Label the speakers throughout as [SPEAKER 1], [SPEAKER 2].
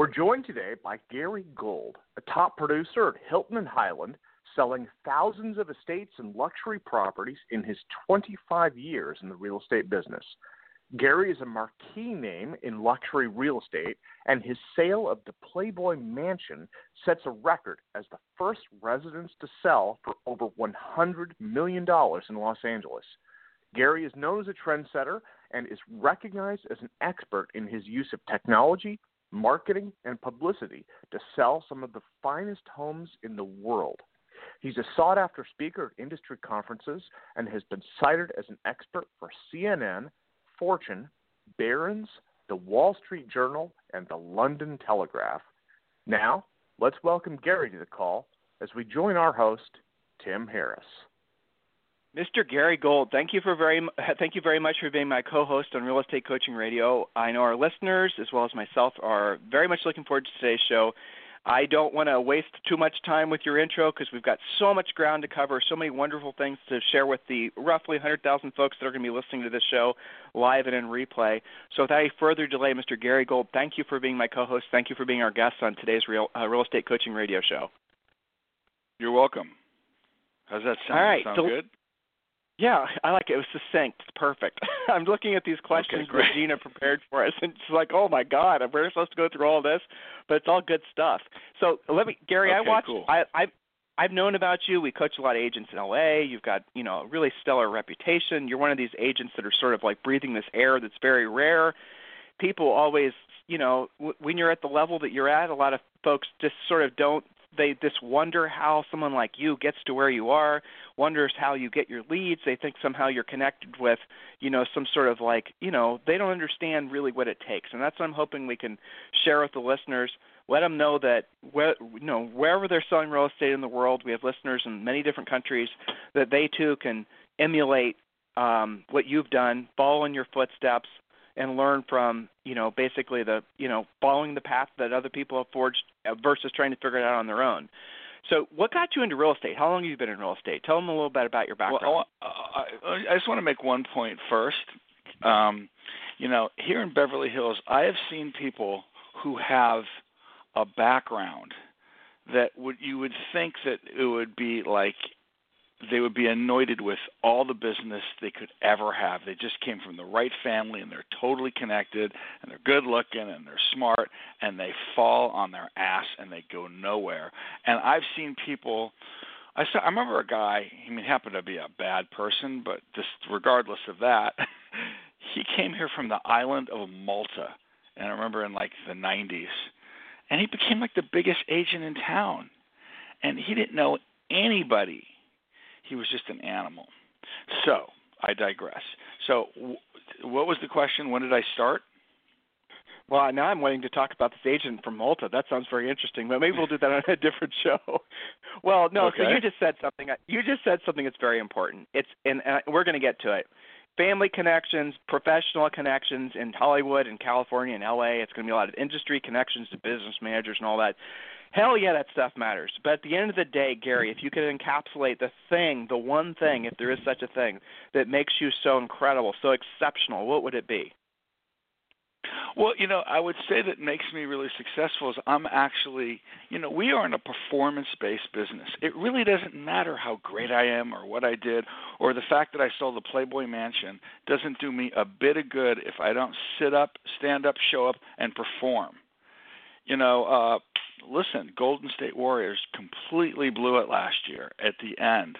[SPEAKER 1] We're joined today by Gary Gold, a top producer at Hilton and Hyland, selling thousands of estates and luxury properties in his 25 years in the real estate business. Gary is a marquee name in luxury real estate, and his sale of the Playboy Mansion sets a record as the first residence to sell for over $100 million in Los Angeles. Gary is known as a trendsetter and is recognized as an expert in his use of technology, marketing, and publicity to sell some of the finest homes in the world. He's a sought after speaker at industry conferences and has been cited as an expert for CNN, Fortune, Barron's, the Wall Street Journal, and the London Telegraph. Now, let's welcome Gary to the call as we join our host, Tim Harris.
[SPEAKER 2] Mr. Gary Gold, thank you for very thank you very much for being my co-host on Real Estate Coaching Radio. I know our listeners as well as myself are very much looking forward to today's show. I don't want to waste too much time with your intro because we've got so much ground to cover, so many wonderful things to share with the roughly 100,000 folks that are going to be listening to this show live and in replay. So, without any further delay, Mr. Gary Gold, thank you for being my co-host. Thank you for being our guest on today's Real uh, Real Estate Coaching Radio show.
[SPEAKER 3] You're welcome. How's that sound?
[SPEAKER 2] All right,
[SPEAKER 3] sound
[SPEAKER 2] so,
[SPEAKER 3] good?
[SPEAKER 2] Yeah, I like it. It was succinct. It's perfect. I'm looking at these questions
[SPEAKER 3] okay,
[SPEAKER 2] that Gina prepared for us, and it's like, oh my god, we're supposed to go through all this, but it's all good stuff. So let me, Gary.
[SPEAKER 3] Okay,
[SPEAKER 2] I watched.
[SPEAKER 3] Cool.
[SPEAKER 2] I, I've I've known about you. We coach a lot of agents in LA. You've got you know a really stellar reputation. You're one of these agents that are sort of like breathing this air that's very rare. People always, you know, w- when you're at the level that you're at, a lot of folks just sort of don't they just wonder how someone like you gets to where you are wonders how you get your leads. They think somehow you're connected with you know some sort of like you know they don't understand really what it takes. And that's what i'm hoping we can share with the listeners. Let them know that where, you know wherever they're selling real estate in the world we have listeners in many different countries that they too can emulate um, what you've done follow in your footsteps and learn from you know basically the you know following the path that other people have forged uh, versus trying to figure it out on their own. So, what got you into real estate? How long have you been in real estate? Tell them a little bit about your background.
[SPEAKER 3] Well, I, I just want to make one point first. Um, you know, here in Beverly Hills, I have seen people who have a background that would you would think that it would be like they would be anointed with all the business they could ever have. They just came from the right family and they're totally connected and they're good looking and they're smart and they fall on their ass and they go nowhere. And I've seen people I saw I remember a guy, I mean he happened to be a bad person, but just regardless of that, he came here from the island of Malta. And I remember in like the 90s. And he became like the biggest agent in town. And he didn't know anybody he was just an animal. So I digress. So, w- what was the question? When did I start?
[SPEAKER 2] Well, now I'm wanting to talk about this agent from Malta. That sounds very interesting, but maybe we'll do that on a different show. Well, no.
[SPEAKER 3] Okay.
[SPEAKER 2] So you just said something. You just said something that's very important. It's and uh, we're going to get to it. Family connections, professional connections in Hollywood and California and LA. It's going to be a lot of industry connections to business managers and all that. Hell yeah, that stuff matters. But at the end of the day, Gary, if you could encapsulate the thing, the one thing, if there is such a thing, that makes you so incredible, so exceptional, what would it be?
[SPEAKER 3] Well, you know, I would say that makes me really successful is I'm actually, you know, we are in a performance based business. It really doesn't matter how great I am or what I did or the fact that I sold the Playboy Mansion doesn't do me a bit of good if I don't sit up, stand up, show up and perform. You know, uh listen, Golden State Warriors completely blew it last year at the end.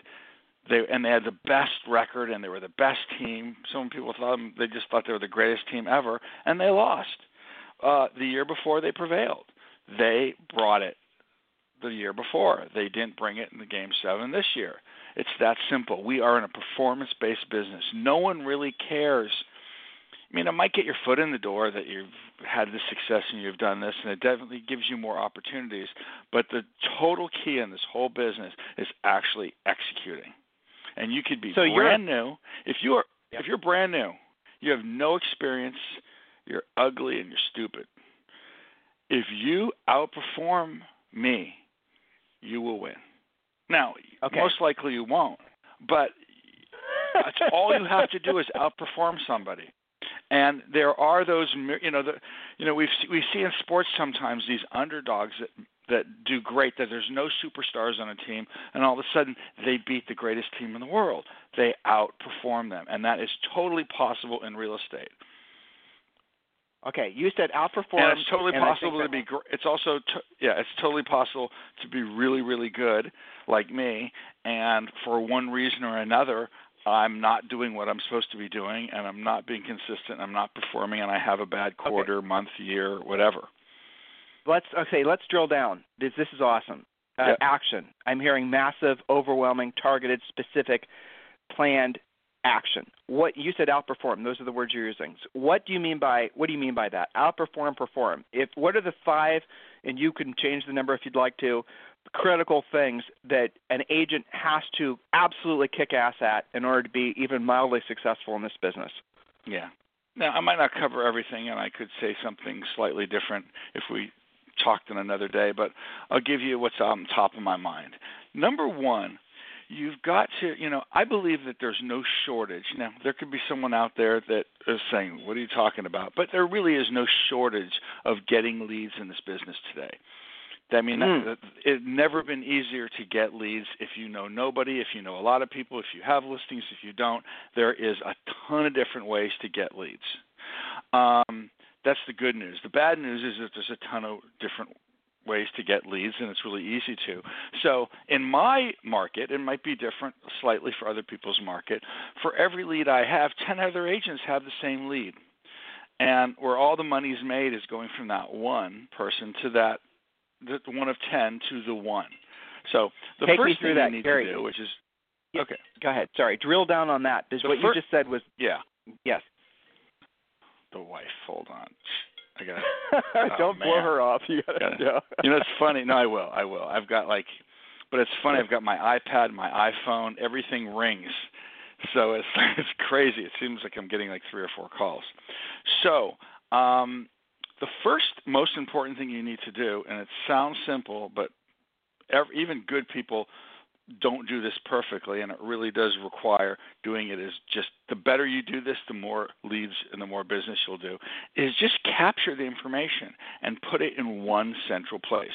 [SPEAKER 3] They and they had the best record and they were the best team. Some people thought they just thought they were the greatest team ever, and they lost. Uh, the year before they prevailed. They brought it the year before. They didn't bring it in the game seven this year. It's that simple. We are in a performance based business. No one really cares I mean, it might get your foot in the door that you've had this success and you've done this, and it definitely gives you more opportunities. But the total key in this whole business is actually executing. And you could be
[SPEAKER 2] so
[SPEAKER 3] brand new. If you are, yep. if you're brand new, you have no experience, you're ugly and you're stupid. If you outperform me, you will win. Now,
[SPEAKER 2] okay.
[SPEAKER 3] most likely you won't, but that's all you have to do is outperform somebody. And there are those, you know, the, you know, we've we see in sports sometimes these underdogs that that do great. That there's no superstars on a team, and all of a sudden they beat the greatest team in the world. They outperform them, and that is totally possible in real estate.
[SPEAKER 2] Okay, you said outperform.
[SPEAKER 3] And it's totally
[SPEAKER 2] and
[SPEAKER 3] possible to be. It's also, to, yeah, it's totally possible to be really, really good, like me. And for one reason or another, I'm not doing what I'm supposed to be doing, and I'm not being consistent. I'm not performing, and I have a bad quarter,
[SPEAKER 2] okay.
[SPEAKER 3] month, year, whatever.
[SPEAKER 2] Let's okay. Let's drill down. This this is awesome. Uh,
[SPEAKER 3] yeah.
[SPEAKER 2] Action. I'm hearing massive, overwhelming, targeted, specific, planned action. What you said outperform. Those are the words you're using. So what do you mean by what do you mean by that? Outperform, perform. If what are the five, and you can change the number if you'd like to, critical things that an agent has to absolutely kick ass at in order to be even mildly successful in this business?
[SPEAKER 3] Yeah. Now, I might not cover everything, and I could say something slightly different if we talked in another day, but I'll give you what's on top of my mind. Number one, you've got to, you know, I believe that there's no shortage. Now, there could be someone out there that is saying, What are you talking about? But there really is no shortage of getting leads in this business today. I mean,
[SPEAKER 2] mm.
[SPEAKER 3] it's never been easier to get leads if you know nobody, if you know a lot of people, if you have listings, if you don't. There is a ton of different ways to get leads. Um, that's the good news. The bad news is that there's a ton of different ways to get leads, and it's really easy to. So, in my market, it might be different slightly for other people's market. For every lead I have, 10 other agents have the same lead. And where all the money's made is going from that one person to that the one of ten to the one. So the
[SPEAKER 2] Take
[SPEAKER 3] first
[SPEAKER 2] thing
[SPEAKER 3] you need
[SPEAKER 2] Gary.
[SPEAKER 3] to do, which is
[SPEAKER 2] yeah.
[SPEAKER 3] okay,
[SPEAKER 2] go ahead. Sorry, drill down on that. Because what
[SPEAKER 3] fir-
[SPEAKER 2] you just said was
[SPEAKER 3] yeah.
[SPEAKER 2] yes.
[SPEAKER 3] The wife. Hold on. I got.
[SPEAKER 2] Don't
[SPEAKER 3] oh,
[SPEAKER 2] blow
[SPEAKER 3] man.
[SPEAKER 2] her off. You got
[SPEAKER 3] Gotta-
[SPEAKER 2] yeah.
[SPEAKER 3] you know, it's funny. No, I will. I will. I've got like, but it's funny. I've got my iPad, my iPhone. Everything rings. So it's it's crazy. It seems like I'm getting like three or four calls. So um, the first most important thing you need to do, and it sounds simple, but every, even good people don't do this perfectly, and it really does require doing it is just the better you do this, the more leads and the more business you'll do, is just capture the information and put it in one central place.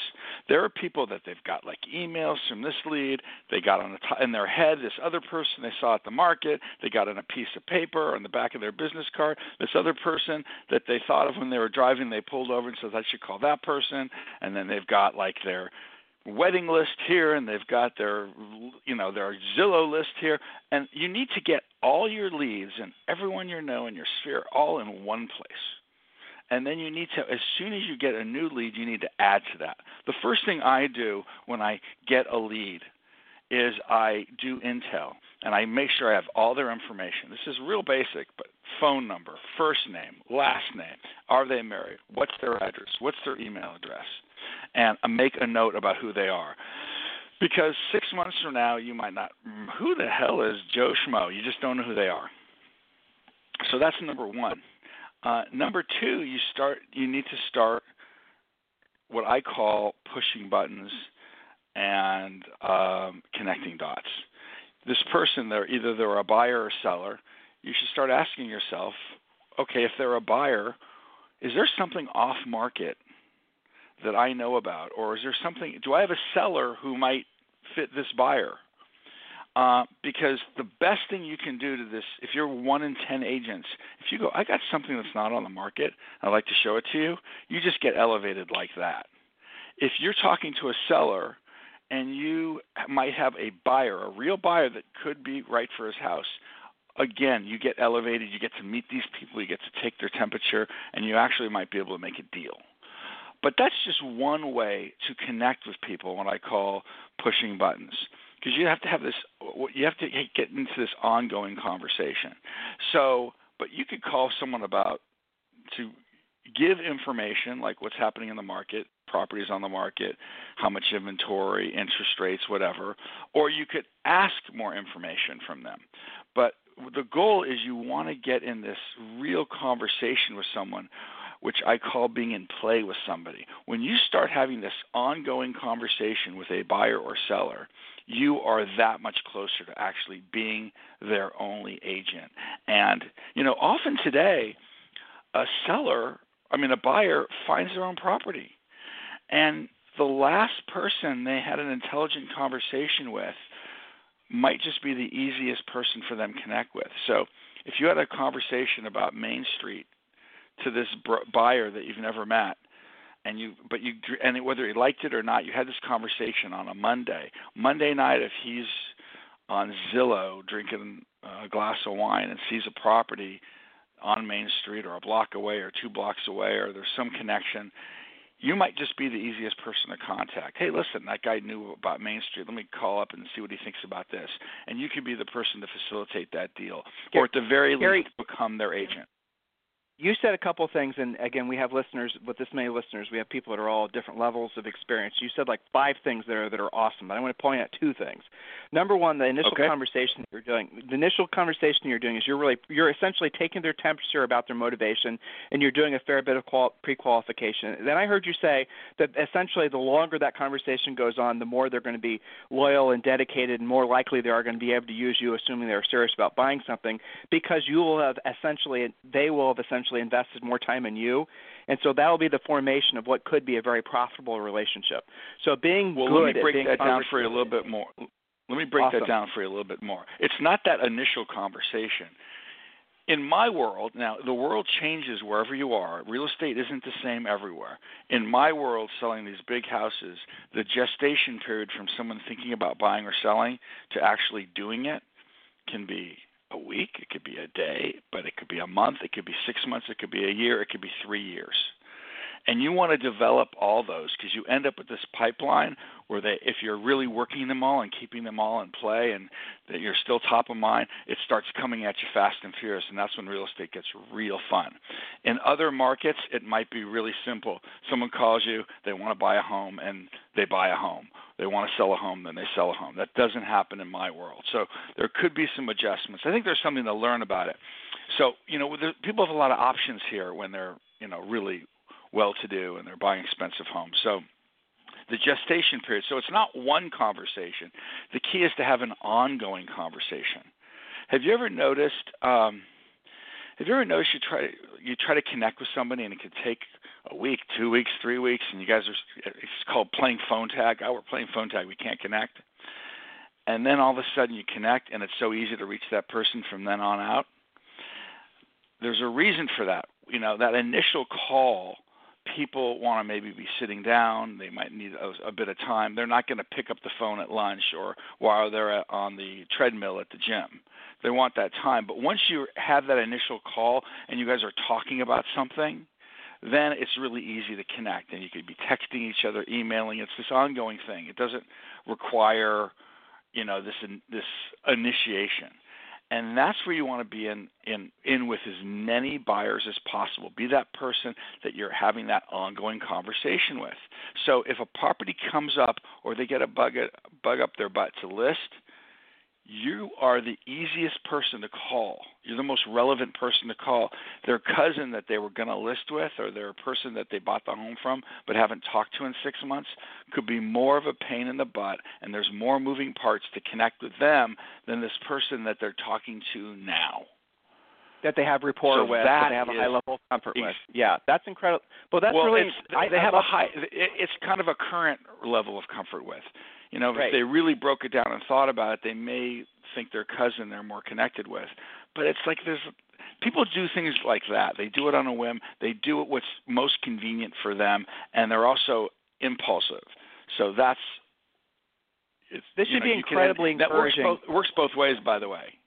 [SPEAKER 3] There are people that they've got like emails from this lead, they got on the t- in their head this other person they saw at the market, they got on a piece of paper on the back of their business card, this other person that they thought of when they were driving, they pulled over and says I should call that person, and then they've got like their wedding list here and they've got their you know their Zillow list here and you need to get all your leads and everyone you know in your sphere all in one place. And then you need to as soon as you get a new lead you need to add to that. The first thing I do when I get a lead is I do intel and I make sure I have all their information. This is real basic, but phone number, first name, last name, are they married, what's their address, what's their email address, and make a note about who they are. Because six months from now, you might not, who the hell is Joe Schmo? You just don't know who they are. So that's number one. Uh, number two, you start. You need to start what I call pushing buttons and um, connecting dots. This person, they're either they're a buyer or seller. You should start asking yourself, okay, if they're a buyer, is there something off market that I know about, or is there something? Do I have a seller who might fit this buyer? Uh, because the best thing you can do to this, if you're one in ten agents, if you go, I got something that's not on the market, I'd like to show it to you, you just get elevated like that. If you're talking to a seller and you might have a buyer, a real buyer that could be right for his house, again, you get elevated, you get to meet these people, you get to take their temperature, and you actually might be able to make a deal. But that's just one way to connect with people, what I call pushing buttons. Because you have to have this, you have to get into this ongoing conversation. So but you could call someone about to give information like what's happening in the market, properties on the market, how much inventory, interest rates, whatever, or you could ask more information from them. But the goal is you want to get in this real conversation with someone which I call being in play with somebody. When you start having this ongoing conversation with a buyer or seller, you are that much closer to actually being their only agent. And, you know, often today, a seller, I mean, a buyer finds their own property. And the last person they had an intelligent conversation with might just be the easiest person for them to connect with. So if you had a conversation about Main Street to this buyer that you've never met and you but you and whether he liked it or not you had this conversation on a monday monday night if he's on zillow drinking uh, a glass of wine and sees a property on main street or a block away or two blocks away or there's some connection you might just be the easiest person to contact. Hey, listen, that guy knew about Main Street. Let me call up and see what he thinks about this. And you could be the person to facilitate that deal, or at the very
[SPEAKER 2] Gary,
[SPEAKER 3] least become their agent
[SPEAKER 2] you said a couple things, and again, we have listeners with this many listeners. We have people that are all different levels of experience. You said like five things there that are awesome, but I want to point out two things. Number one, the initial
[SPEAKER 3] okay.
[SPEAKER 2] conversation you're doing. The initial conversation you're doing is you're really you're essentially taking their temperature about their motivation, and you're doing a fair bit of qual- pre-qualification. Then I heard you say that essentially the longer that conversation goes on, the more they're going to be loyal and dedicated, and more likely they are going to be able to use you, assuming they're serious about buying something, because you will have essentially they will have essentially essentially invested more time in you. And so that will be the formation of what could be a very profitable relationship. So being
[SPEAKER 3] well,
[SPEAKER 2] good
[SPEAKER 3] let me break
[SPEAKER 2] that
[SPEAKER 3] down for you a little bit more. Let me break
[SPEAKER 2] awesome.
[SPEAKER 3] that down for you a little bit more. It's not that initial conversation. In my world, now the world changes wherever you are. Real estate isn't the same everywhere. In my world, selling these big houses, the gestation period from someone thinking about buying or selling to actually doing it can be a week, it could be a day, but it could be a month, it could be six months, it could be a year, it could be three years. And you want to develop all those because you end up with this pipeline where they, if you're really working them all and keeping them all in play and that you're still top of mind, it starts coming at you fast and furious, and that's when real estate gets real fun. In other markets, it might be really simple. Someone calls you, they want to buy a home, and they buy a home. They want to sell a home, then they sell a home. That doesn't happen in my world. So there could be some adjustments. I think there's something to learn about it. So you know, people have a lot of options here when they're you know really well-to-do and they're buying expensive homes. So the gestation period. So it's not one conversation. The key is to have an ongoing conversation. Have you ever noticed? Um, have you ever noticed you try you try to connect with somebody and it could take a week, two weeks, three weeks, and you guys are it's called playing phone tag. Oh, we're playing phone tag. We can't connect. And then all of a sudden you connect, and it's so easy to reach that person from then on out. There's a reason for that. You know that initial call people want to maybe be sitting down. They might need a, a bit of time. They're not going to pick up the phone at lunch or while they're at, on the treadmill at the gym. They want that time. But once you have that initial call and you guys are talking about something, then it's really easy to connect and you could be texting each other, emailing. It's this ongoing thing. It doesn't require, you know, this this initiation and that's where you want to be in in in with as many buyers as possible. Be that person that you're having that ongoing conversation with. So if a property comes up or they get a bug bug up their butt to list you are the easiest person to call. You're the most relevant person to call. Their cousin that they were going to list with, or their person that they bought the home from but haven't talked to in six months, could be more of a pain in the butt, and there's more moving parts to connect with them than this person that they're talking to now.
[SPEAKER 2] That they have rapport
[SPEAKER 3] so
[SPEAKER 2] with,
[SPEAKER 3] that,
[SPEAKER 2] that they have a high level of comfort
[SPEAKER 3] ex-
[SPEAKER 2] with. Yeah, that's incredible. But that's
[SPEAKER 3] well,
[SPEAKER 2] really
[SPEAKER 3] it's,
[SPEAKER 2] I,
[SPEAKER 3] they
[SPEAKER 2] I
[SPEAKER 3] have a high. It's kind of a current level of comfort with. You know,
[SPEAKER 2] right.
[SPEAKER 3] if they really broke it down and thought about it, they may think their cousin they're more connected with. But it's like there's people do things like that. They do it on a whim. They do it what's most convenient for them, and they're also impulsive. So that's it's,
[SPEAKER 2] this should
[SPEAKER 3] know,
[SPEAKER 2] be incredibly
[SPEAKER 3] can,
[SPEAKER 2] encouraging.
[SPEAKER 3] That works both, works both ways, by the way.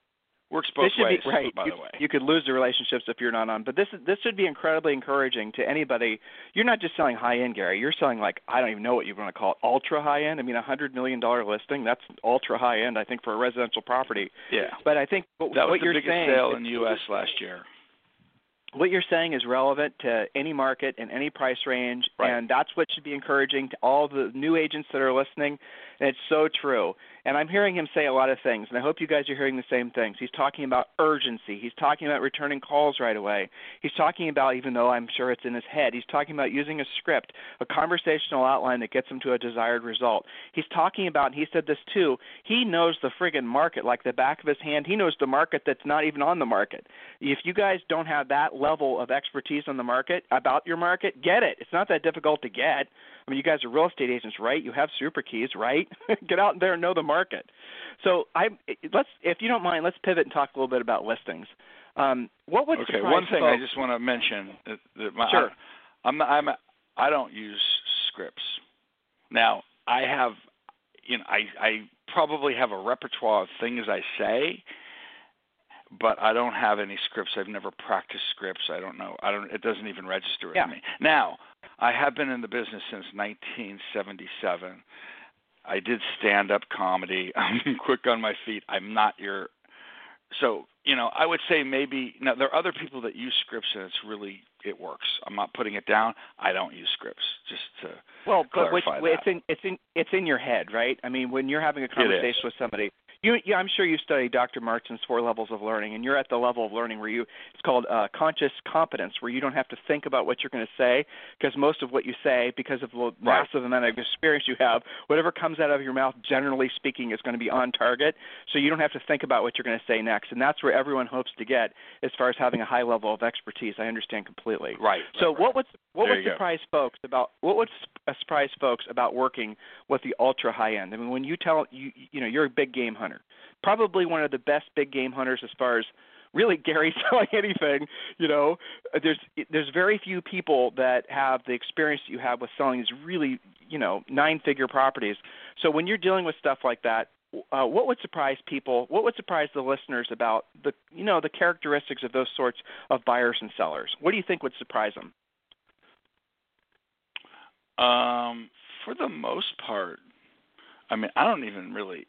[SPEAKER 3] Works both
[SPEAKER 2] this should
[SPEAKER 3] ways,
[SPEAKER 2] be, right.
[SPEAKER 3] by
[SPEAKER 2] you,
[SPEAKER 3] the way.
[SPEAKER 2] You could lose the relationships if you're not on. But this this should be incredibly encouraging to anybody. You're not just selling high end, Gary. You're selling like I don't even know what you want to call it, ultra high end. I mean, a hundred million dollar listing. That's ultra high end, I think, for a residential property.
[SPEAKER 3] Yeah.
[SPEAKER 2] But I think what,
[SPEAKER 3] that was
[SPEAKER 2] what
[SPEAKER 3] the
[SPEAKER 2] you're
[SPEAKER 3] biggest
[SPEAKER 2] saying,
[SPEAKER 3] sale in the U.S. last year.
[SPEAKER 2] what you're saying is relevant to any market and any price range,
[SPEAKER 3] right.
[SPEAKER 2] and that's what should be encouraging to all the new agents that are listening. And it's so true. And I'm hearing him say a lot of things, and I hope you guys are hearing the same things. He's talking about urgency. He's talking about returning calls right away. He's talking about, even though I'm sure it's in his head, he's talking about using a script, a conversational outline that gets him to a desired result. He's talking about, and he said this too, he knows the friggin' market like the back of his hand. He knows the market that's not even on the market. If you guys don't have that level of expertise on the market, about your market, get it. It's not that difficult to get. I mean, you guys are real estate agents, right? You have super keys, right? Get out there and know the market. So I let's, if you don't mind, let's pivot and talk a little bit about listings. Um, what would
[SPEAKER 3] okay? One thing
[SPEAKER 2] folks,
[SPEAKER 3] I just want to mention that, that my,
[SPEAKER 2] sure.
[SPEAKER 3] I, I'm I'm I don't use scripts. Now I have, you know, I I probably have a repertoire of things I say, but I don't have any scripts. I've never practiced scripts. I don't know. I don't. It doesn't even register with
[SPEAKER 2] yeah.
[SPEAKER 3] me. Now I have been in the business since 1977. I did stand up comedy. I'm quick on my feet. I'm not your so, you know, I would say maybe now there are other people that use scripts and it's really it works. I'm not putting it down. I don't use scripts just to
[SPEAKER 2] well, but which, it's in it's in it's in your head, right? I mean, when you're having a conversation with somebody, you, yeah, I'm sure you studied Dr. Martin's four levels of learning, and you're at the level of learning where you it's called uh, conscious competence, where you don't have to think about what you're going to say because most of what you say, because of the
[SPEAKER 3] right.
[SPEAKER 2] massive amount of experience you have, whatever comes out of your mouth, generally speaking, is going to be on target. So you don't have to think about what you're going to say next, and that's where everyone hopes to get as far as having a high level of expertise. I understand completely.
[SPEAKER 3] Right.
[SPEAKER 2] So
[SPEAKER 3] right,
[SPEAKER 2] what would what
[SPEAKER 3] there
[SPEAKER 2] would surprise go. folks about what would uh, surprise folks about working with the ultra high end? I mean, when you tell you you know you're a big game hunter hunter. Probably one of the best big game hunters as far as really Gary selling anything. You know, uh, there's there's very few people that have the experience that you have with selling these really you know nine figure properties. So when you're dealing with stuff like that, uh, what would surprise people? What would surprise the listeners about the you know the characteristics of those sorts of buyers and sellers? What do you think would surprise them?
[SPEAKER 3] Um, for the most part, I mean, I don't even really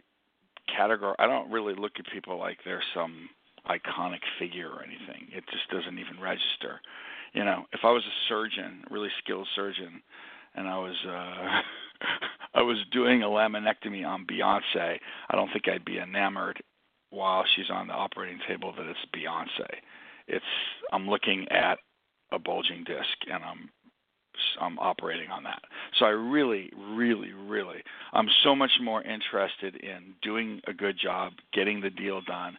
[SPEAKER 3] category. I don't really look at people like they're some iconic figure or anything. It just doesn't even register. You know, if I was a surgeon, really skilled surgeon, and I was uh I was doing a laminectomy on Beyonce, I don't think I'd be enamored while she's on the operating table that it's Beyonce. It's I'm looking at a bulging disc and I'm I'm operating on that. So I really, really, really, I'm so much more interested in doing a good job, getting the deal done,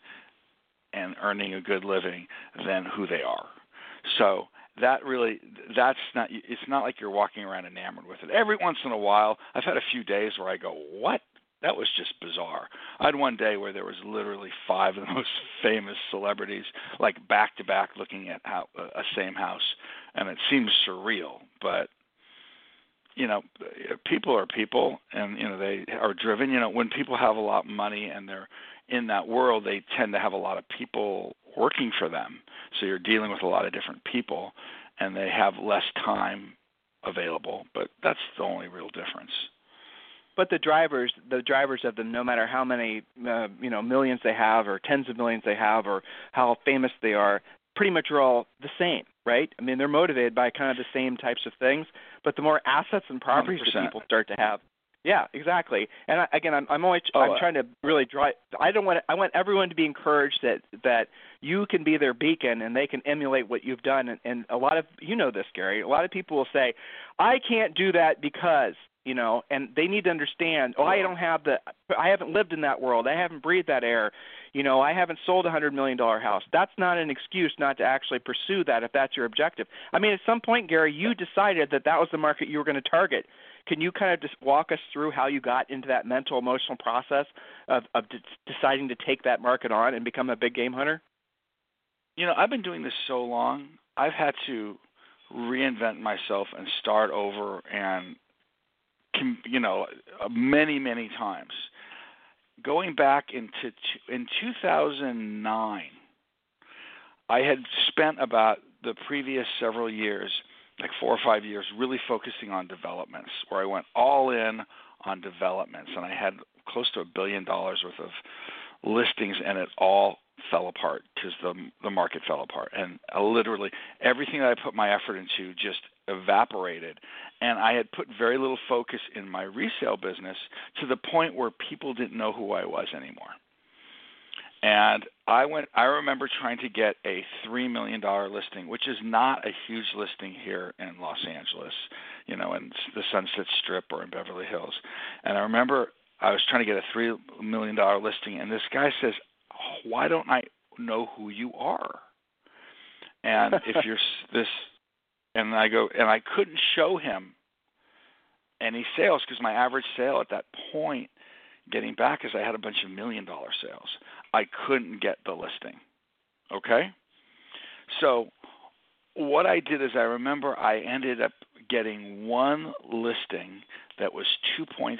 [SPEAKER 3] and earning a good living than who they are. So that really, that's not. It's not like you're walking around enamored with it. Every once in a while, I've had a few days where I go, "What? That was just bizarre." I had one day where there was literally five of the most famous celebrities, like back to back, looking at uh, a same house, and it seems surreal. But you know, people are people, and you know they are driven. You know, when people have a lot of money and they're in that world, they tend to have a lot of people working for them. So you're dealing with a lot of different people, and they have less time available. But that's the only real difference
[SPEAKER 2] but the drivers the drivers of them no matter how many uh, you know millions they have or tens of millions they have or how famous they are pretty much are all the same right i mean they're motivated by kind of the same types of things but the more assets and properties
[SPEAKER 3] 100%.
[SPEAKER 2] that people start to have yeah, exactly. And I, again, I'm, I'm only
[SPEAKER 3] oh,
[SPEAKER 2] I'm uh, trying to really draw. I don't want I want everyone to be encouraged that that you can be their beacon and they can emulate what you've done. And, and a lot of you know this, Gary. A lot of people will say, I can't do that because you know and they need to understand oh i don't have the i haven't lived in that world i haven't breathed that air you know i haven't sold a hundred million dollar house that's not an excuse not to actually pursue that if that's your objective i mean at some point gary you decided that that was the market you were going to target can you kind of just walk us through how you got into that mental emotional process of of de- deciding to take that market on and become a big game hunter
[SPEAKER 3] you know i've been doing this so long i've had to reinvent myself and start over and you know, uh, many many times. Going back into in 2009, I had spent about the previous several years, like four or five years, really focusing on developments, where I went all in on developments, and I had close to a billion dollars worth of listings, and it all fell apart because the the market fell apart, and I literally everything that I put my effort into just evaporated. And I had put very little focus in my resale business to the point where people didn't know who I was anymore. And I went. I remember trying to get a three million dollar listing, which is not a huge listing here in Los Angeles, you know, in the Sunset Strip or in Beverly Hills. And I remember I was trying to get a three million dollar listing, and this guy says, "Why don't I know who you are?" And if you're this, and I go, and I couldn't show him any sales because my average sale at that point getting back is I had a bunch of million dollar sales. I couldn't get the listing. Okay? So what I did is I remember I ended up getting one listing that was 2.6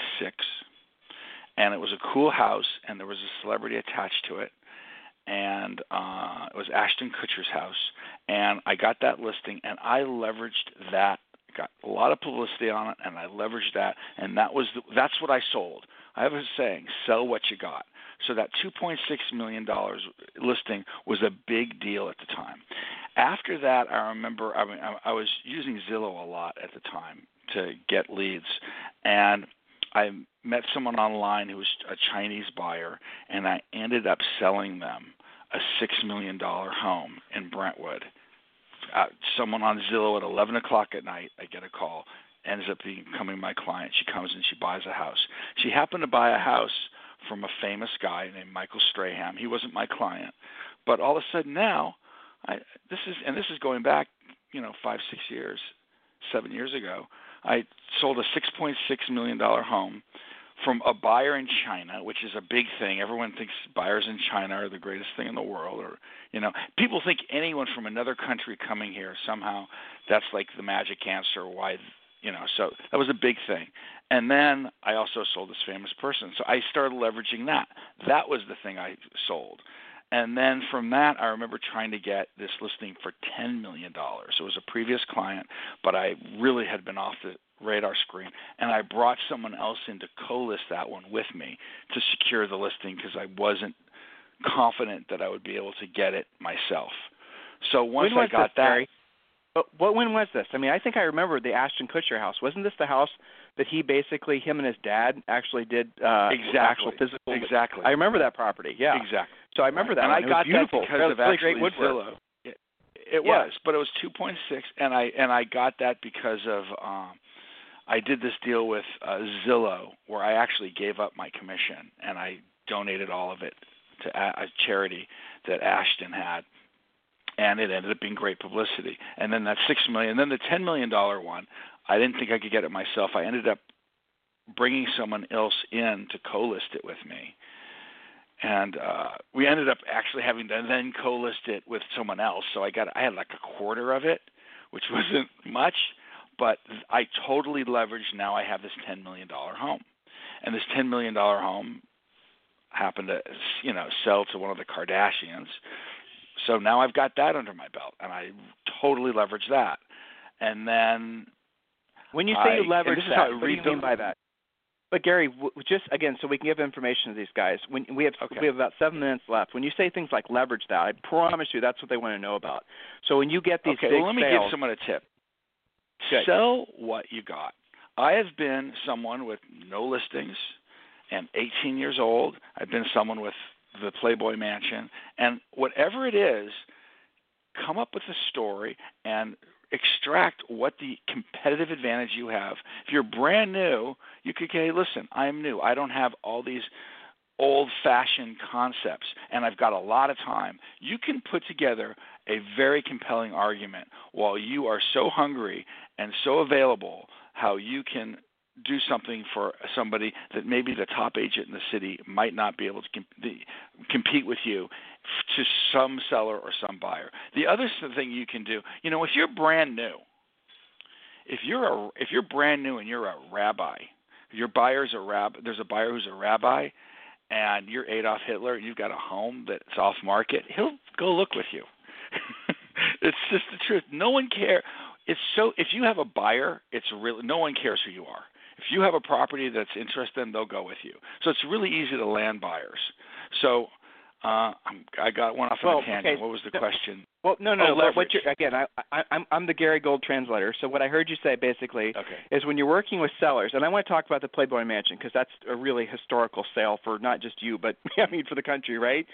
[SPEAKER 3] and it was a cool house and there was a celebrity attached to it and uh it was Ashton Kutcher's house and I got that listing and I leveraged that got a lot of publicity on it and I leveraged that and that was the, that's what I sold. I have a saying, sell what you got. So that 2.6 million dollars listing was a big deal at the time. After that, I remember I, mean, I was using Zillow a lot at the time to get leads, and I met someone online who was a Chinese buyer, and I ended up selling them a six million dollar home in Brentwood. Uh, someone on Zillow at 11 o'clock at night, I get a call. Ends up becoming my client. She comes and she buys a house. She happened to buy a house from a famous guy named Michael Strahan. He wasn't my client, but all of a sudden now, I this is and this is going back, you know, five six years, seven years ago. I sold a 6.6 million dollar home from a buyer in China, which is a big thing. Everyone thinks buyers in China are the greatest thing in the world, or you know, people think anyone from another country coming here somehow that's like the magic answer why you know so that was a big thing. And then i also sold this famous person. So i started leveraging that. That was the thing i sold. And then from that i remember trying to get this listing for ten million dollars. It was a previous client but i really had been off the radar screen. And i brought someone else in to co-list that one with me to secure the listing because i wasn't confident that i would be able to get it myself. So once i got that
[SPEAKER 2] Barry? But what when was this? I mean, I think I remember the Ashton Kutcher house. Wasn't this the house that he basically him and his dad actually did uh
[SPEAKER 3] exactly
[SPEAKER 2] actual physical
[SPEAKER 3] exactly
[SPEAKER 2] I remember that property. Yeah.
[SPEAKER 3] exactly
[SPEAKER 2] So I remember that.
[SPEAKER 3] and
[SPEAKER 2] one.
[SPEAKER 3] I got that because
[SPEAKER 2] That
[SPEAKER 3] of
[SPEAKER 2] really
[SPEAKER 3] actually
[SPEAKER 2] great woodwork.
[SPEAKER 3] Zillow. It, it
[SPEAKER 2] Yeah.
[SPEAKER 3] was, but it was 2.6, and I and I got that because of um, I did this deal with uh, Zillow where I actually gave up my commission and I donated all of it to a, a charity that Ashton had, and it ended up being great publicity. And then that six million, then the ten million dollar one, I didn't think I could get it myself. I ended up bringing someone else in to co-list it with me and uh we ended up actually having to then co-list it with someone else so i got i had like a quarter of it which wasn't much but i totally leveraged now i have this ten million dollar home and this ten million dollar home happened to you know sell to one of the kardashians so now i've got that under my belt and i totally leverage that and then
[SPEAKER 2] When you say
[SPEAKER 3] I-
[SPEAKER 2] you leverage that, what do you mean by that? But Gary, just again, so we can give information to these guys. When we have
[SPEAKER 3] Okay.
[SPEAKER 2] we have about seven minutes left. When you say things like leverage that, I promise you that's what they want to know about. So when you get these
[SPEAKER 3] okay,
[SPEAKER 2] big
[SPEAKER 3] well, let me
[SPEAKER 2] sales,
[SPEAKER 3] give someone a tip.
[SPEAKER 2] Good.
[SPEAKER 3] Sell what you got. I have been someone with no listings and 18 years old. I've been someone with the Playboy Mansion, and whatever it is, come up with a story and extract what the competitive advantage you have. If you're brand new, you could say, "Listen, I'm new. I don't have all these old-fashioned concepts, and I've got a lot of time." You can put together a very compelling argument while you are so hungry and so available how you can do something for somebody that maybe the top agent in the city might not be able to com- the, compete with you to some seller or some buyer. The other thing you can do, you know, if you're brand new, if you're a if you're brand new and you're a rabbi, your buyer's a rab there's a buyer who's a rabbi and you're Adolf Hitler and you've got a home that's off market, he'll go look with you. it's just the truth. No one care. It's so if you have a buyer, it's really no one cares who you are. If you have a property that's interested, they'll go with you. So it's really easy to land buyers. So Uh, I'm, I got one off
[SPEAKER 2] well,
[SPEAKER 3] on a tangent.
[SPEAKER 2] Okay.
[SPEAKER 3] What was the
[SPEAKER 2] no,
[SPEAKER 3] question?
[SPEAKER 2] Well, no, no.
[SPEAKER 3] Oh,
[SPEAKER 2] no. What
[SPEAKER 3] leverage.
[SPEAKER 2] again? I, I, I'm I'm the Gary Gold translator. So what I heard you say basically
[SPEAKER 3] Okay.
[SPEAKER 2] is when you're working with sellers, and I want to talk about the Playboy Mansion because that's a really historical sale for not just you, but I mean for the country, right?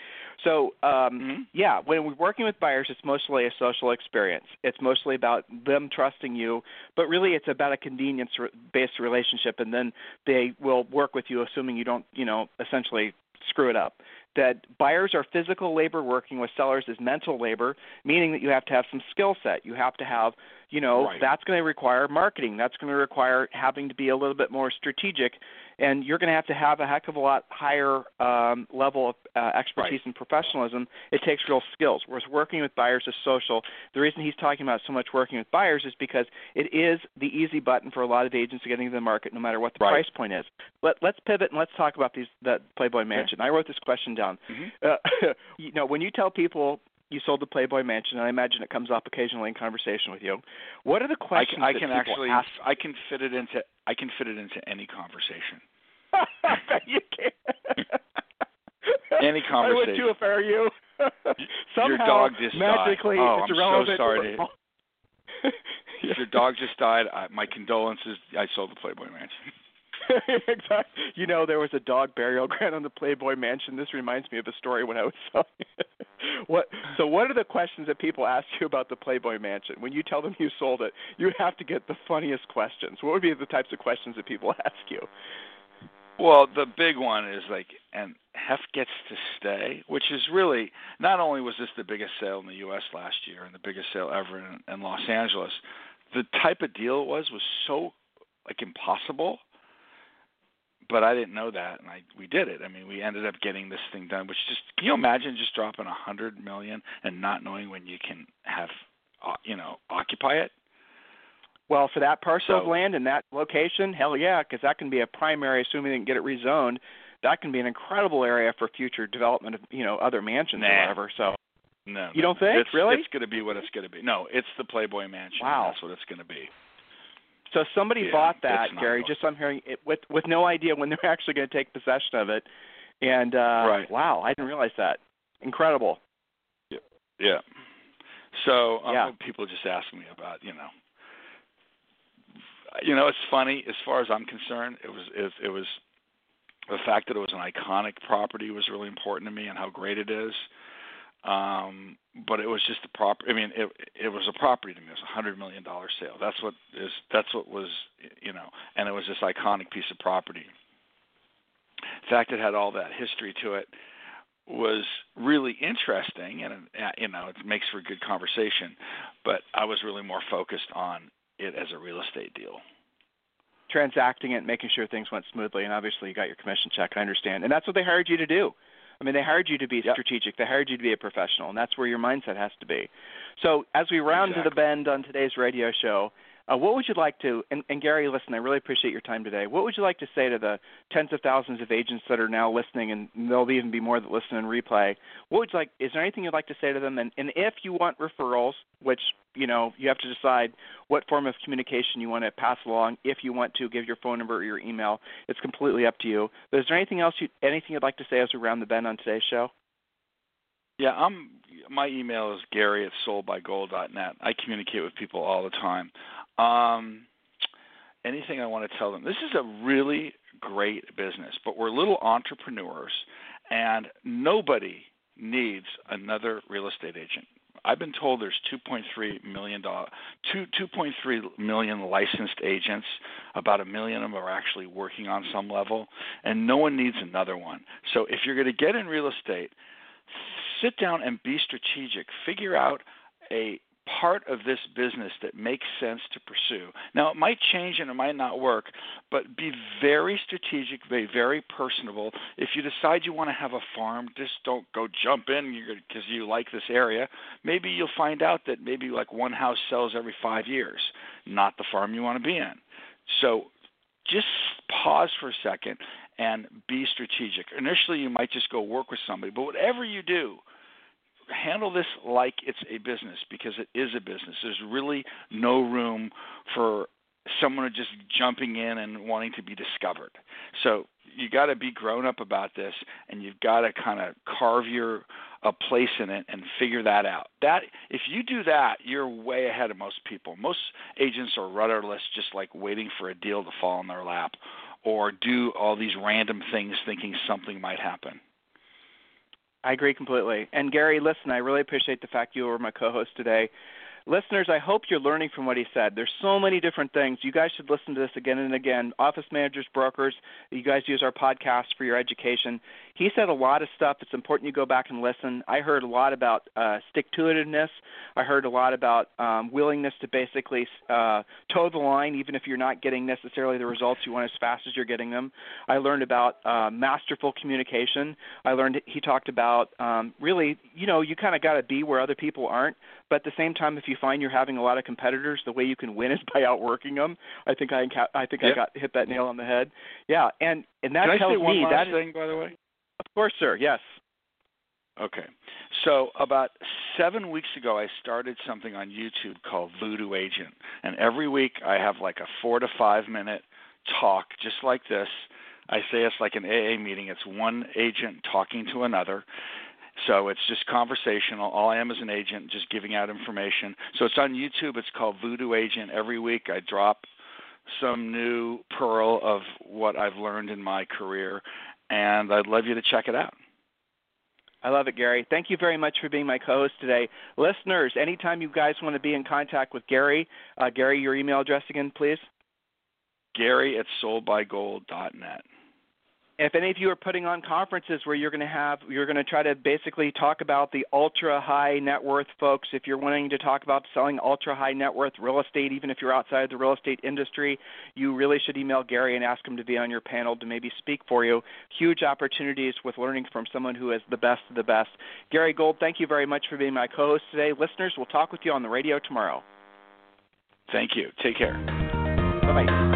[SPEAKER 2] So um,
[SPEAKER 3] Mhm.
[SPEAKER 2] yeah, when we're working with buyers, it's mostly a social experience. It's mostly about them trusting you, but really it's about a convenience-based relationship, and then they will work with you, assuming you don't, you know, essentially screw it up. That buyers are physical labor, working with sellers is mental labor, meaning that you have to have some skill set. You have to have, you know,
[SPEAKER 3] Right.
[SPEAKER 2] that's going to require marketing. That's going to require having to be a little bit more strategic, and you're going to have to have a heck of a lot higher um, level of uh, expertise
[SPEAKER 3] Right.
[SPEAKER 2] and professionalism. It takes real skills. Whereas working with buyers is social. The reason he's talking about so much working with buyers is because it is the easy button for a lot of agents to get into the market, no matter what the
[SPEAKER 3] Right.
[SPEAKER 2] price point is. Let, let's pivot and let's talk about these the Playboy Mansion. I wrote this question down.
[SPEAKER 3] Mhm.
[SPEAKER 2] Uh, you know, when you tell people you sold the Playboy Mansion, and I imagine it comes up occasionally in conversation with you. What are the
[SPEAKER 3] I
[SPEAKER 2] questions
[SPEAKER 3] can, I can actually
[SPEAKER 2] ask?
[SPEAKER 3] I can fit it into I can fit it into any conversation.
[SPEAKER 2] you can't.
[SPEAKER 3] Any
[SPEAKER 2] I
[SPEAKER 3] conversation.
[SPEAKER 2] would too if I were you. Somehow,
[SPEAKER 3] Your dog just
[SPEAKER 2] magically,
[SPEAKER 3] died. Oh,
[SPEAKER 2] it's
[SPEAKER 3] I'm so sorry to- If your dog just died, I, my condolences. I sold the Playboy Mansion.
[SPEAKER 2] exactly. You know, there was a dog burial ground on the Playboy Mansion. This reminds me of a story when I was selling. what? So, what are the questions that people ask you about the Playboy Mansion when you tell them you sold it? You have to get the funniest questions. What would be the types of questions that people ask you?
[SPEAKER 3] Well, the big one is like, and Hef gets to stay, which is really not only was this the biggest sale in the U.S. last year and the biggest sale ever in, in Los Angeles, the type of deal it was was so like impossible. But I didn't know that, and I we did it. I mean, we ended up getting this thing done. Which just can you imagine just dropping a hundred million and not knowing when you can have, uh, you know, occupy it?
[SPEAKER 2] Well, for that parcel of land in that location, hell yeah, because that can be a primary, assuming they can get it rezoned. That can be an incredible area for future development of you know other mansions or whatever. So
[SPEAKER 3] No,
[SPEAKER 2] You
[SPEAKER 3] no,
[SPEAKER 2] don't think?
[SPEAKER 3] It's,
[SPEAKER 2] Really?
[SPEAKER 3] It's going to be what it's going to be. No, it's the Playboy Mansion.
[SPEAKER 2] Wow.
[SPEAKER 3] That's what it's going to be.
[SPEAKER 2] So somebody
[SPEAKER 3] Yeah,
[SPEAKER 2] bought that, Gary. Just so I'm hearing it with with no idea when they're actually going to take possession of it. And uh
[SPEAKER 3] Right.
[SPEAKER 2] wow, I didn't realize that. Incredible.
[SPEAKER 3] Yeah. So um,
[SPEAKER 2] Yeah.
[SPEAKER 3] people just ask me about, you know, you know, it's funny as far as I'm concerned. It was it, it was the fact that it was an iconic property was really important to me and how great it is. Um, but it was just a prop. I mean, it it was a property to me. It was a hundred million dollar sale. That's what is. That's what was. You know, and it was this iconic piece of property. The fact it had all that history to it was really interesting, and uh, you know, it makes for good conversation. But I was really more focused on it as a real estate deal.
[SPEAKER 2] Transacting it, making sure things went smoothly, and obviously you got your commission check. I understand, and that's what they hired you to do. I mean, they hired you to be
[SPEAKER 3] Yep.
[SPEAKER 2] strategic. They hired you to be a professional, and that's where your mindset has to be. So, as we round to the bend on today's radio show, uh, what would you like to? And, and Gary, listen, I really appreciate your time today. What would you like to say to the tens of thousands of agents that are now listening, and there'll even be more that listen and replay? What would you like? Is there anything you'd like to say to them? And, and if you want referrals, which you know you have to decide what form of communication you want to pass along. If you want to give your phone number or your email, it's completely up to you. But is there anything else you anything you'd like to say as we round the bend on today's show?
[SPEAKER 3] Yeah, I'm. My email is Gary at soldbygold.net. I communicate with people all the time. Um, anything I want to tell them. This is a really great business, but we're little entrepreneurs, and nobody needs another real estate agent. I've been told there's 2.3 million dollar, two 2.3 million licensed agents. About a million of them are actually working on some level, and no one needs another one. So if you're going to get in real estate, sit down and be strategic. Figure out a part of this business that makes sense to pursue. Now, it might change and it might not work, but be very strategic, be very personable. If you decide you want to have a farm, just don't go jump in because you like this area. Maybe you'll find out that maybe like one house sells every five years, not the farm you want to be in. So just pause for a second and be strategic. Initially, you might just go work with somebody, but whatever you do, handle this like it's a business because it is a business. There's really no room for someone just jumping in and wanting to be discovered. So you got to be grown up about this, and you've got to kind of carve your a place in it and figure that out. That if you do that, you're way ahead of most people. Most agents are rudderless, just like waiting for a deal to fall in their lap, or do all these random things thinking something might happen.
[SPEAKER 2] I agree completely. And Gary, listen, I really appreciate the fact you were my co-host today listeners, I hope you're learning from what he said. There's so many different things. You guys should listen to this again and again. Office managers, brokers, you guys use our podcast for your education. He said a lot of stuff. It's important you go back and listen. I heard a lot about uh, stick to itiveness. I heard a lot about um, willingness to basically uh, toe the line, even if you're not getting necessarily the results you want as fast as you're getting them. I learned about uh, masterful communication. I learned he talked about um, really, you know, you kind of got to be where other people aren't. But at the same time, if you find you're having a lot of competitors, the way you can win is by outworking them. I think I I think yep. I got hit that nail on the head. Yeah, and and that
[SPEAKER 3] can
[SPEAKER 2] tells
[SPEAKER 3] I say one
[SPEAKER 2] me
[SPEAKER 3] last
[SPEAKER 2] that
[SPEAKER 3] thing, by the way.
[SPEAKER 2] Of course, sir. Yes.
[SPEAKER 3] Okay. So about seven weeks ago, I started something on YouTube called Voodoo Agent, and every week I have like a four to five minute talk, just like this. I say it's like an AA meeting. It's one agent talking to another, so it's just conversational. All I am is an agent, just giving out information. So it's on YouTube. It's called Voodoo Agent. Every week I drop some new pearl of what I've learned in my career, and I'd love you to check it out.
[SPEAKER 2] I love it, Gary. Thank you very much for being my co-host today. Listeners, anytime you guys want to be in contact with Gary, uh, Gary, your email address again, please.
[SPEAKER 3] Gary at soldbygold.net
[SPEAKER 2] if any of you are putting on conferences where you're going to have you're going to try to basically talk about the ultra high net worth folks if you're wanting to talk about selling ultra high net worth real estate even if you're outside the real estate industry you really should email Gary and ask him to be on your panel to maybe speak for you. Huge opportunities with learning from someone who is the best of the best. Gary Gold thank you very much for being my co-host today. Listeners we'll talk with you on the radio tomorrow.
[SPEAKER 3] Thank you. Take care.
[SPEAKER 2] Bye bye